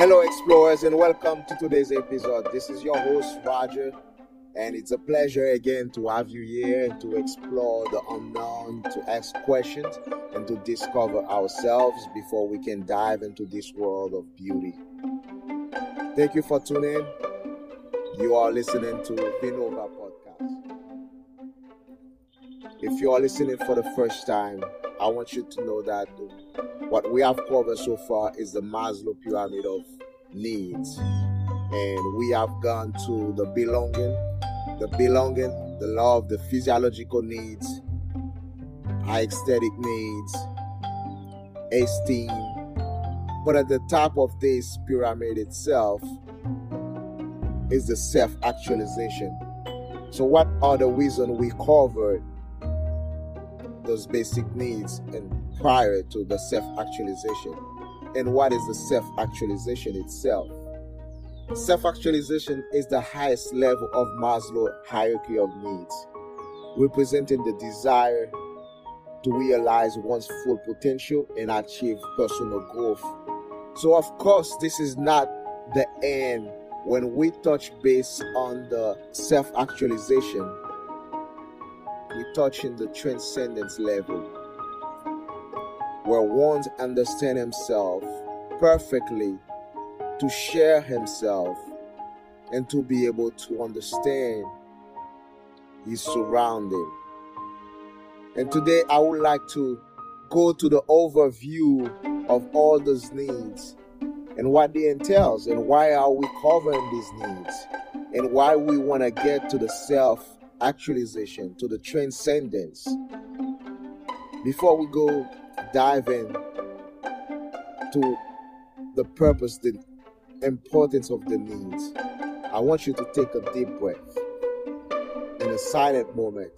Hello, explorers, and welcome to today's episode. This is your host, Roger, and it's a pleasure again to have you here to explore the unknown, to ask questions, and to discover ourselves before we can dive into this world of beauty. Thank you for tuning in. You are listening to Vinova Podcast. If you are listening for the first time, I want you to know that what we have covered so far is the Maslow pyramid of needs. And we have gone to the belonging, the belonging, the love, the physiological needs, aesthetic needs, esteem. But at the top of this pyramid itself is the self actualization. So, what are the reasons we covered those basic needs and prior to the self actualization. And what is the self actualization itself? Self actualization is the highest level of Maslow hierarchy of needs, representing the desire to realize one's full potential and achieve personal growth. So, of course, this is not the end when we touch base on the self actualization we touch in the transcendence level, where one understands himself perfectly to share himself and to be able to understand his surrounding. And today I would like to go to the overview of all those needs and what they entails and why are we covering these needs and why we want to get to the self actualization, to the transcendence. Before we go dive in to the purpose, the importance of the needs, I want you to take a deep breath in a silent moment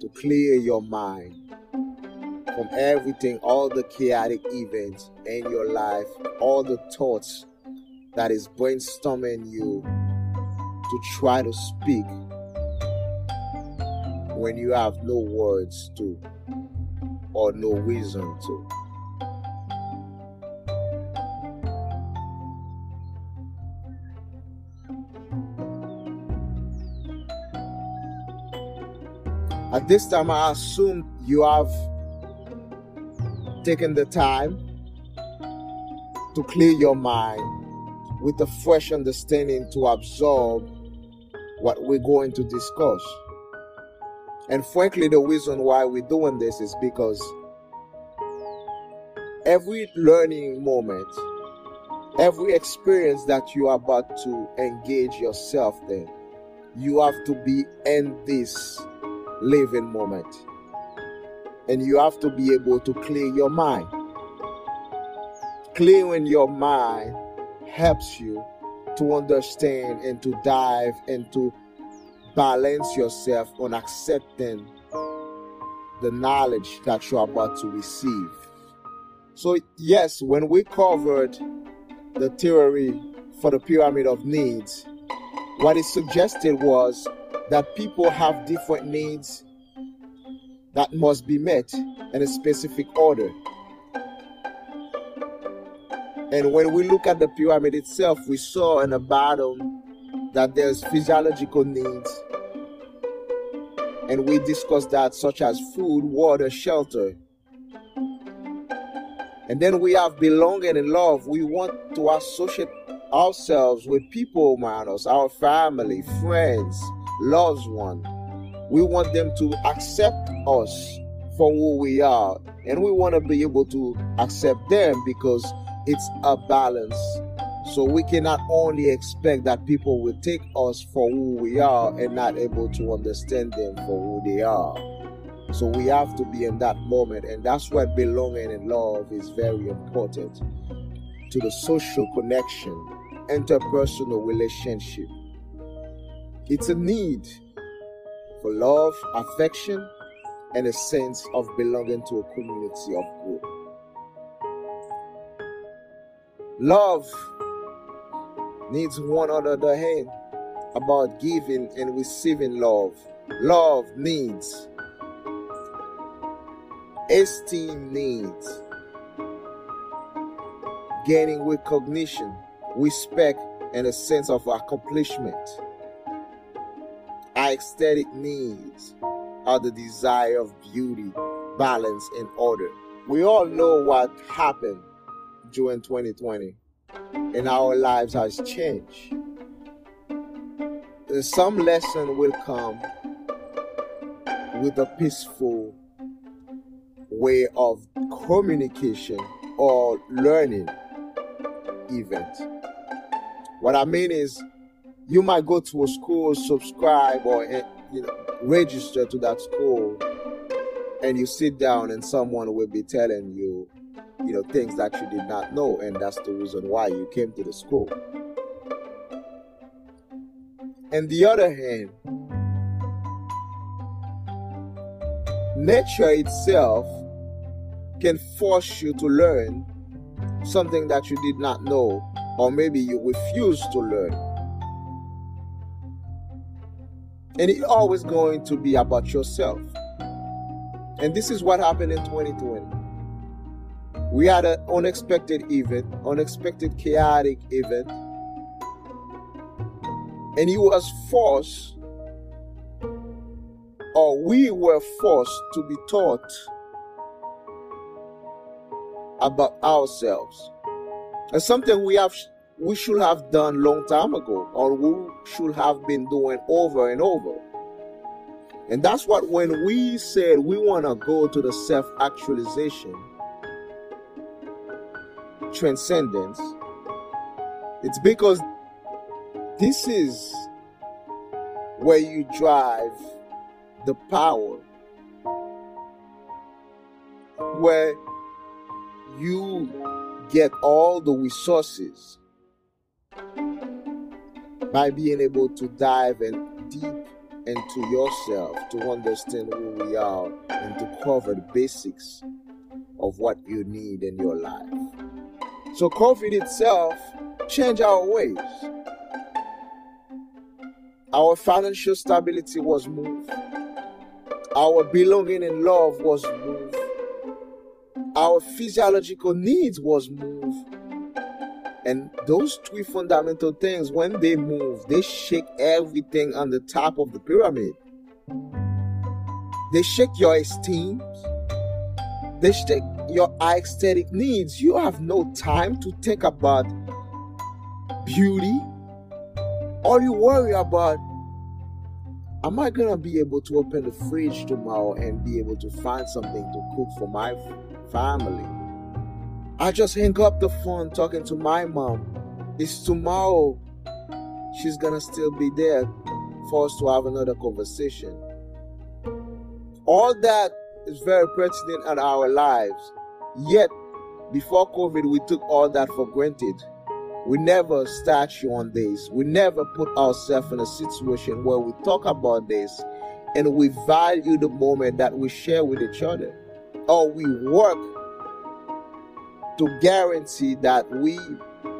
to clear your mind from everything, all the chaotic events in your life, all the thoughts that is brainstorming you to try to speak when you have no words to or no reason to. At this time, I assume you have taken the time to clear your mind with a fresh understanding to absorb what we're going to discuss. And frankly, the reason why we're doing this is because every learning moment, every experience that you are about to engage yourself in, you have to be in this living moment. And you have to be able to clear your mind. Clearing your mind helps you to understand and to dive into balance yourself on accepting the knowledge that you're about to receive. So, yes, when we covered the theory for the pyramid of needs, what it suggested was that people have different needs that must be met in a specific order. And when we look at the pyramid itself, we saw in the bottom that there's physiological needs and we discussed that such as food, water, shelter. And then we have belonging and love. We want to associate ourselves with people around us, our family, friends, loved ones. We want them to accept us for who we are. And we want to be able to accept them because it's a balance so we cannot only expect that people will take us for who we are and not able to understand them for who they are. So we have to be in that moment, and that's why belonging and love is very important to the social connection, interpersonal relationship. It's a need for love, affection, and a sense of belonging to a community of group. Love needs one the hand about giving and receiving love. Love needs, esteem needs, gaining recognition respect, and a sense of accomplishment. Our aesthetic needs are the desire of beauty, balance, and order. We all know what happened during 2020, and our lives has changed. Some lesson will come with a peaceful way of communication or learning event. What I mean is, you might go to a school, subscribe, or eh, you know, register to that school, and you sit down, and someone will be telling you, you know, things that you did not know, and that's the reason why you came to the school. And the other hand, nature itself can force you to learn something that you did not know, or maybe you refuse to learn. And it's always going to be about yourself. And this is what happened in 2020. We had an unexpected event, unexpected chaotic event. And he was forced, or we were forced to be taught about ourselves. And something we have we should have done long time ago or we should have been doing over and over. And that's what when we said we want to go to the self-actualization, transcendence, it's because this is where you drive the power where you get all the resources by being able to dive in deep into yourself to understand who we are and to cover the basics of what you need in your life. So COVID itself changed our ways. Our financial stability was moved. Our belonging and love was moved our physiological needs was moved and those three fundamental things when they move they shake everything on the top of the pyramid they shake your esteem they shake your aesthetic needs you have no time to think about beauty all you worry about am i gonna be able to open the fridge tomorrow and be able to find something to cook for my family. I just hang up the phone talking to my mom. It's tomorrow. She's gonna still be there for us to have another conversation. All that is very pertinent in our lives. Yet, before COVID, we took all that for granted. We never statue on this. We never put ourselves in a situation where we talk about this and we value the moment that we share with each other or we work to guarantee that we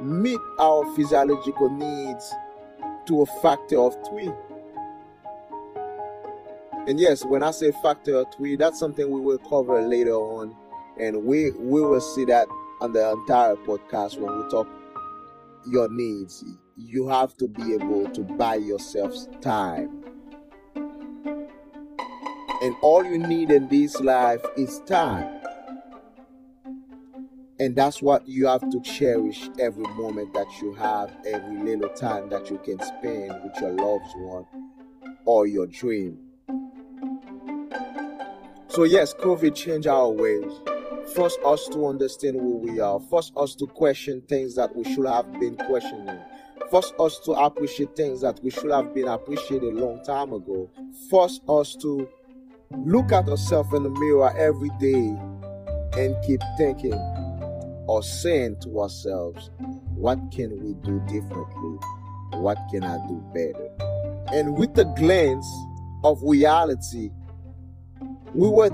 meet our physiological needs to a factor of three. And yes, when I say factor of three, that's something we will cover later on, and we we will see that on the entire podcast when we talk your needs. You have to be able to buy yourself time. And all you need in this life is time. And that's what you have to cherish every moment that you have, every little time that you can spend with your loved one or your dream. So, yes, COVID changed our ways. Force us to understand who we are. Force us to question things that we should have been questioning. Force us to appreciate things that we should have been appreciated a long time ago. Force us to look at ourselves in the mirror every day and keep thinking or saying to ourselves, what can we do differently? What can I do better? And with the glance of reality, we were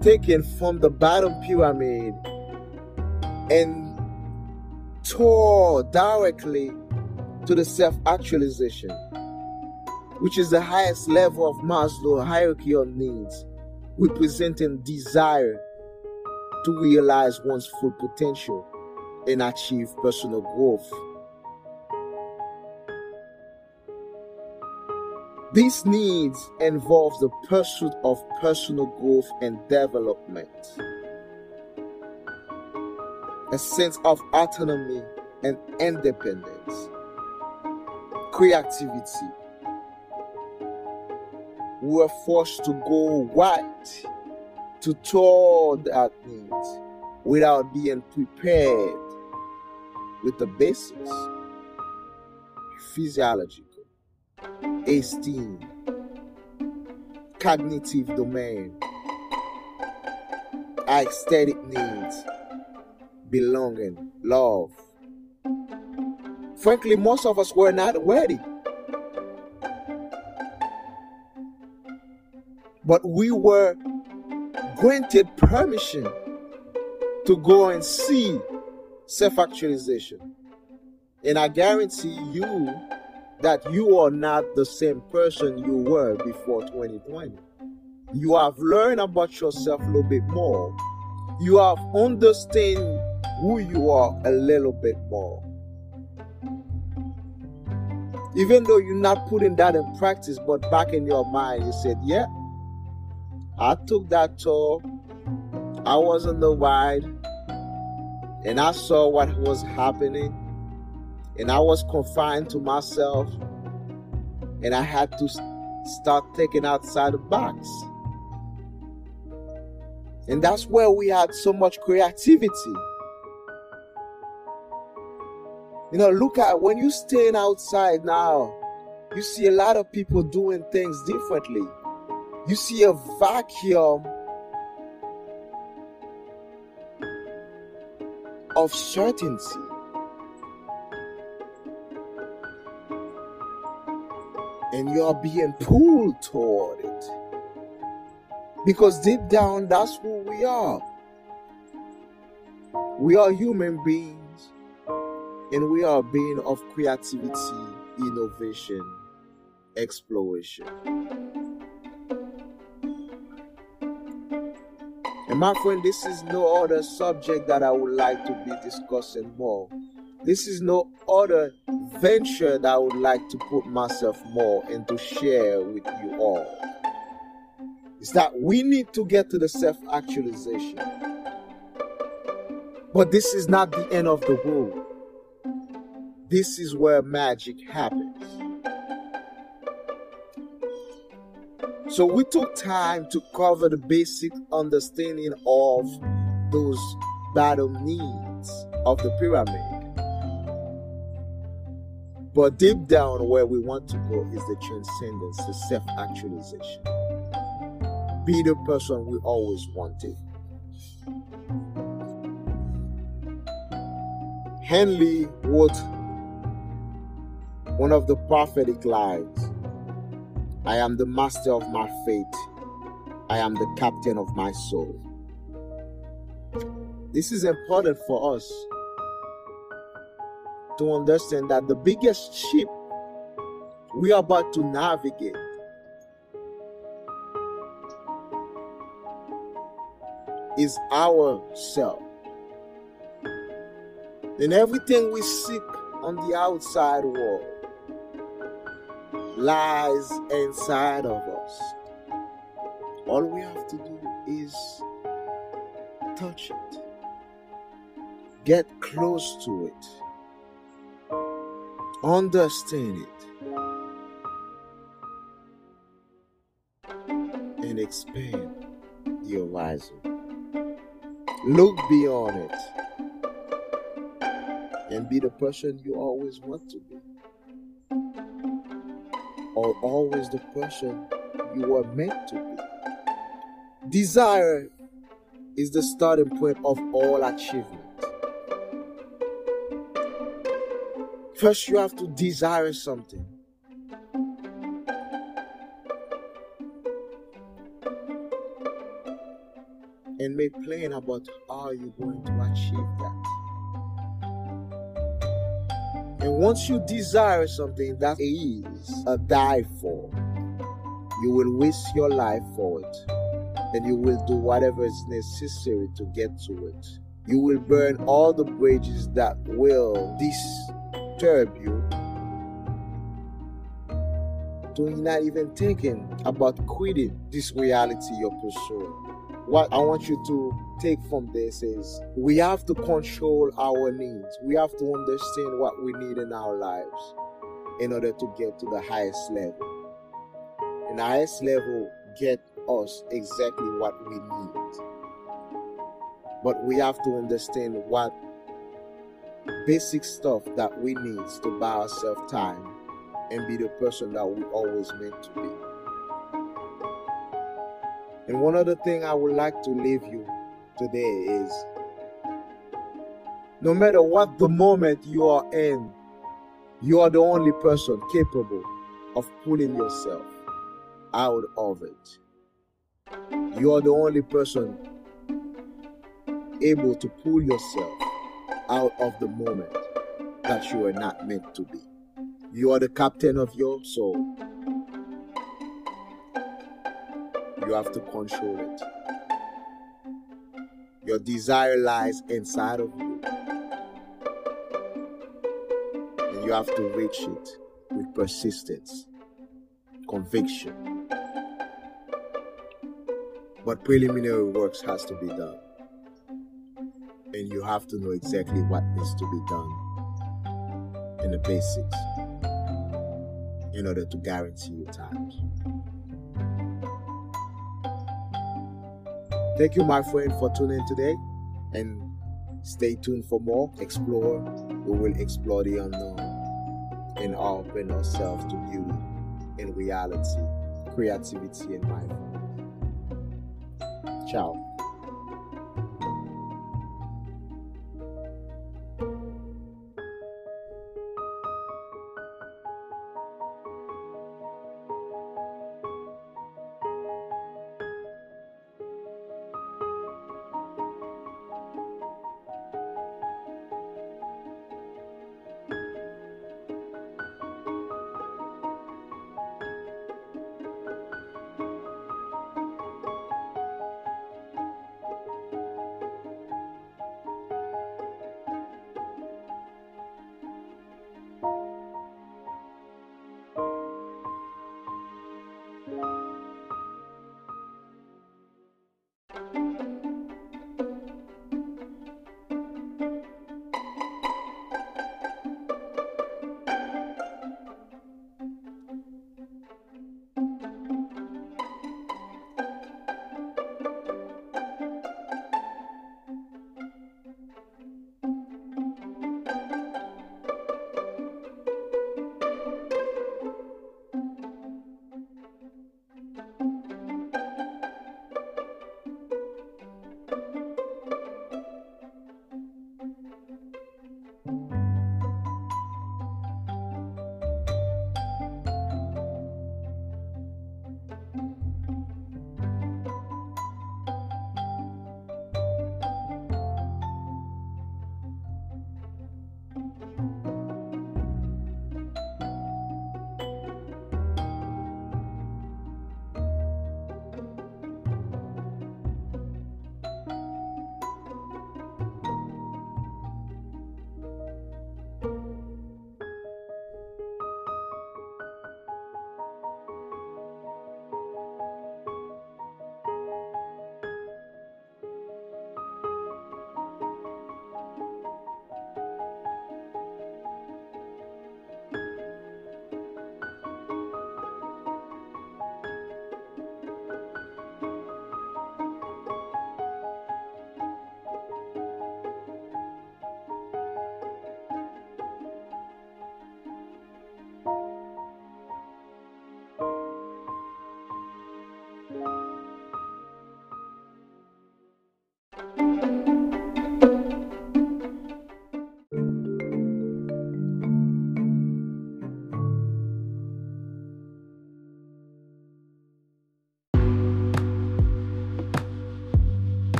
taken from the bottom pyramid and tore directly to the self actualization which is the highest level of Maslow hierarchy of needs, representing desire to realize one's full potential and achieve personal growth These needs involve the pursuit of personal growth and development, a sense of autonomy and independence, creativity. We are forced to go wide to toward that needs without being prepared with the basics physiological, esteem, cognitive domain, aesthetic needs, belonging, love. Frankly, most of us were not ready. But we were granted permission to go and see self actualization. And I guarantee you that you are not the same person you were before 2020. You have learned about yourself a little bit more. You have understand who you are a little bit more. Even though you're not putting that in practice, but back in your mind, you said, Yeah, I took that tour. I was on the ride and I saw what was happening and I was confined to myself and I had to start thinking outside the box. And that's where we had so much creativity. You know, look at when you stand outside now, you see a lot of people doing things differently. You see a vacuum of certainty. And you're being pulled toward it. Because deep down, that's who we are. We are human beings, and we are being of creativity, innovation, exploration. And my friend, this is no other subject that I would like to be discussing more. This is no other venture that I would like to put myself more and to share with you all. Is that we need to get to the self actualization. But this is not the end of the world. This is where magic happens. So we took time to cover the basic understanding of those bottom needs of the pyramid. But deep down, where we want to go is the transcendence, the self actualization. Be the person we always wanted. Henley wrote one of the prophetic lines I am the master of my fate. I am the captain of my soul. This is important for us to understand that the biggest ship we are about to navigate is ourself. And everything we seek on the outside world lies inside of us. All we have to do is touch it, get close to it, understand it, and expand the horizon. Look beyond it and be the person you always want to be or always the person you were meant to be. Desire is the starting point of all achievement. First, you have to desire something. And make plan about how you're going to achieve that. And once you desire something that is a die for, you will risk your life for it. And you will do whatever is necessary to get to it. You will burn all the bridges that will disturb you to not even thinking about quitting this reality you're pursuing. What I want you to take from this is we have to control our needs. We have to understand what we need in our lives in order to get to the highest level. And the highest level get us exactly what we need. But we have to understand what basic stuff that we need to buy ourselves time and be the person that we always meant to be. And one other thing I would like to leave you today is no matter what the moment you are in, you are the only person capable of pulling yourself out of it. You are the only person able to pull yourself out of the moment that you are not meant to be. You are the captain of your soul. You have to control it. Your desire lies inside of you. And you have to reach it with persistence, conviction. But preliminary works has to be done. And you have to know exactly what needs to be done in the basics in order to guarantee you times. Thank you, my friend, for tuning in today and stay tuned for more. Explore. We will explore the unknown and open ourselves to beauty and reality, creativity, and mindfulness. Ciao.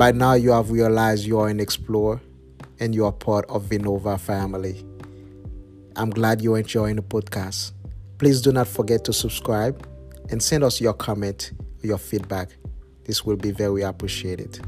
By now, you have realized you are an explorer and you are part of Vinova family. I'm glad you're enjoying the podcast. Please do not forget to subscribe and send us your comment your feedback. This will be very appreciated.